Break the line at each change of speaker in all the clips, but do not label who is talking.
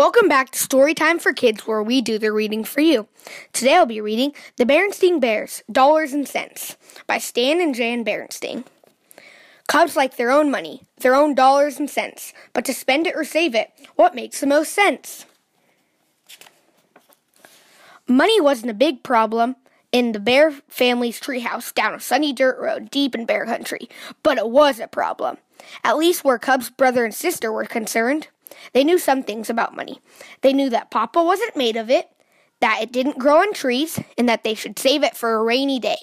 Welcome back to Storytime for Kids, where we do the reading for you. Today I'll be reading The Berenstain Bears Dollars and Cents by Stan and Jan Berenstain. Cubs like their own money, their own dollars and cents, but to spend it or save it, what makes the most sense? Money wasn't a big problem in the Bear family's treehouse down a sunny dirt road deep in bear country, but it was a problem. At least where Cub's brother and sister were concerned. They knew some things about money. They knew that Papa wasn't made of it, that it didn't grow on trees, and that they should save it for a rainy day.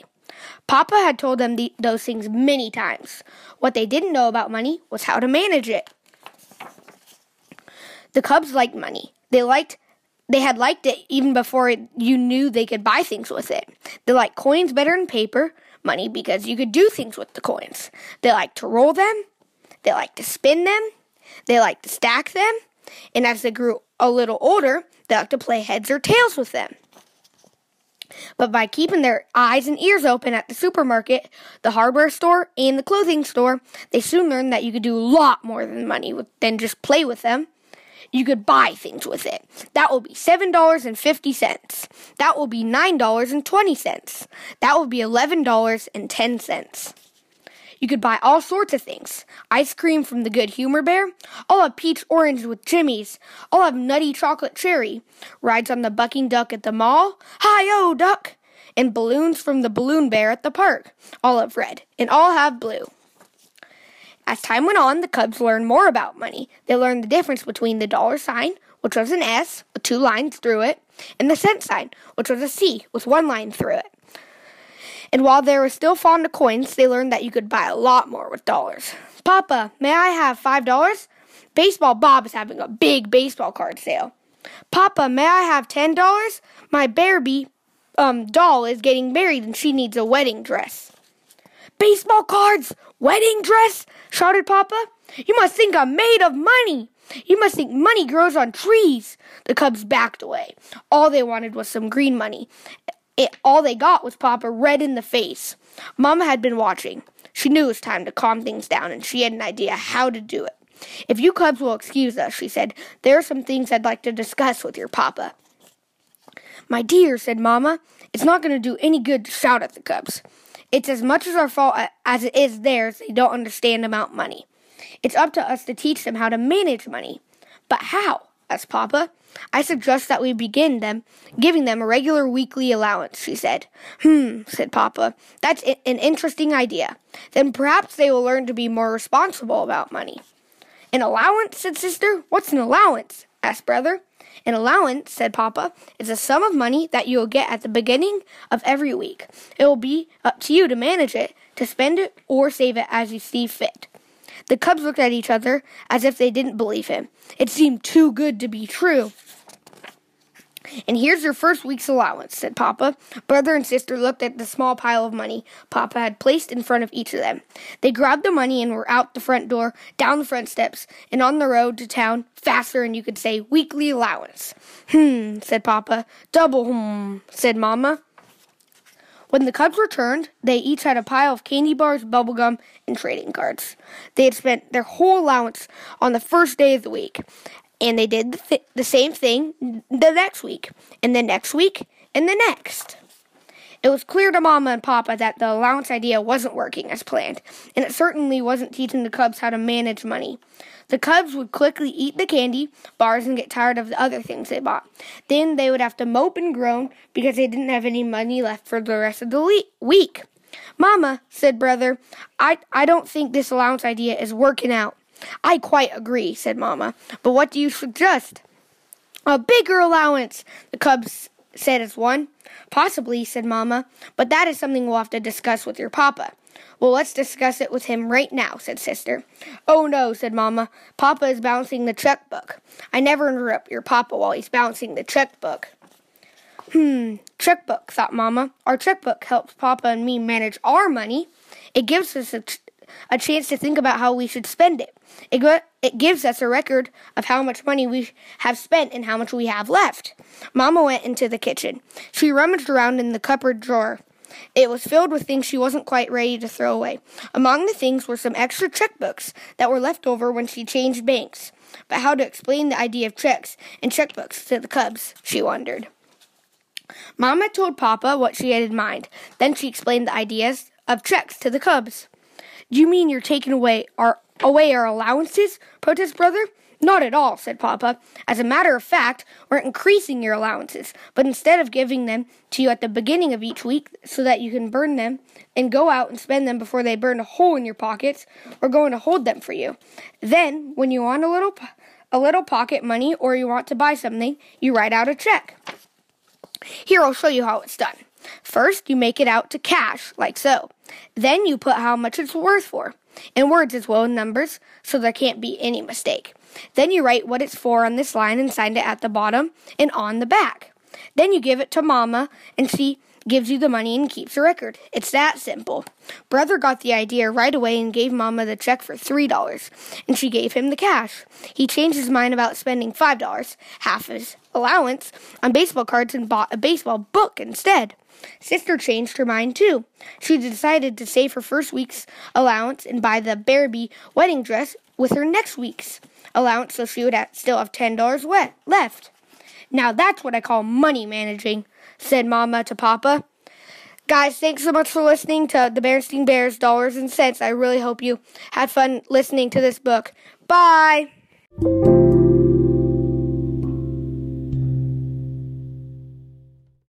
Papa had told them the, those things many times. What they didn't know about money was how to manage it. The Cubs liked money. They liked they had liked it even before you knew they could buy things with it. They liked coins better than paper money because you could do things with the coins. They liked to roll them. They liked to spin them. They liked to stack them. And as they grew a little older, they liked to play heads or tails with them. But by keeping their eyes and ears open at the supermarket, the hardware store, and the clothing store, they soon learned that you could do a lot more than money with, than just play with them. You could buy things with it. That will be $7.50. That will be $9.20. That will be $11.10. You could buy all sorts of things. Ice cream from the Good Humor Bear. I'll have peach orange with jimmies. I'll have nutty chocolate cherry. Rides on the bucking duck at the mall. Hi-yo, duck! And balloons from the balloon bear at the park. All have red. And all have blue. As time went on, the Cubs learned more about money. They learned the difference between the dollar sign, which was an S with two lines through it, and the cent sign, which was a C with one line through it. And while they were still fond of coins, they learned that you could buy a lot more with dollars. Papa, may I have five dollars? Baseball Bob is having a big baseball card sale. Papa, may I have ten dollars? My Barbie um, doll is getting married and she needs a wedding dress. Baseball cards? Wedding dress? shouted Papa. You must think I'm made of money. You must think money grows on trees. The cubs backed away. All they wanted was some green money, it, all they got was Papa red in the face. Mama had been watching. She knew it was time to calm things down, and she had an idea how to do it. If you cubs will excuse us, she said, there are some things I'd like to discuss with your papa. My dear, said Mama, it's not going to do any good to shout at the cubs. It's as much as our fault uh, as it is theirs they don't understand about money. It's up to us to teach them how to manage money. But how? Asked Papa. I suggest that we begin them giving them a regular weekly allowance, she said. Hmm, said Papa. That's an interesting idea. Then perhaps they will learn to be more responsible about money. An allowance, said Sister. What's an allowance? asked Brother. An allowance, said Papa, is a sum of money that you will get at the beginning of every week. It will be up to you to manage it, to spend it, or save it as you see fit. The cubs looked at each other as if they didn't believe him. It seemed too good to be true. And here's your first week's allowance, said Papa. Brother and sister looked at the small pile of money Papa had placed in front of each of them. They grabbed the money and were out the front door, down the front steps, and on the road to town faster than you could say weekly allowance. Hmm, said Papa. Double hmm, said Mama. When the Cubs returned, they each had a pile of candy bars, bubblegum, and trading cards. They had spent their whole allowance on the first day of the week, and they did the, th- the same thing the next week, and the next week, and the next. It was clear to Mama and Papa that the allowance idea wasn't working as planned, and it certainly wasn't teaching the Cubs how to manage money. The Cubs would quickly eat the candy bars and get tired of the other things they bought. Then they would have to mope and groan because they didn't have any money left for the rest of the le- week. Mama, said Brother, I, I don't think this allowance idea is working out. I quite agree, said Mama. But what do you suggest? A bigger allowance, the Cubs said as one. Possibly, said Mama, but that is something we'll have to discuss with your papa. Well, let's discuss it with him right now, said Sister. Oh no, said Mama. Papa is bouncing the checkbook. I never interrupt your papa while he's bouncing the checkbook. Hmm, checkbook, thought Mama. Our checkbook helps Papa and me manage our money. It gives us a, ch- a chance to think about how we should spend it. It, it gives us a record of how much money we have spent and how much we have left. Mama went into the kitchen. She rummaged around in the cupboard drawer. It was filled with things she wasn't quite ready to throw away. Among the things were some extra checkbooks that were left over when she changed banks. But how to explain the idea of checks and checkbooks to the Cubs, she wondered. Mama told Papa what she had in mind. Then she explained the ideas of checks to the Cubs. Do you mean you're taking away our away our allowances? protest brother. Not at all, said Papa. As a matter of fact, we're increasing your allowances, but instead of giving them to you at the beginning of each week so that you can burn them and go out and spend them before they burn a hole in your pockets, we're going to hold them for you. Then, when you want a little a little pocket money or you want to buy something, you write out a check. Here, I'll show you how it's done. First, you make it out to cash, like so. Then you put how much it's worth for, in words as well as numbers, so there can't be any mistake. Then you write what it's for on this line and sign it at the bottom and on the back. Then you give it to Mama, and she gives you the money and keeps a record. It's that simple. Brother got the idea right away and gave Mama the check for $3, and she gave him the cash. He changed his mind about spending $5, half his allowance, on baseball cards and bought a baseball book instead. Sister changed her mind too. She decided to save her first week's allowance and buy the Barbie wedding dress with her next week's allowance so she would have, still have $10 left. Now that's what I call money managing, said Mama to Papa. Guys, thanks so much for listening to the Berenstain Bears Dollars and Cents. I really hope you had fun listening to this book. Bye.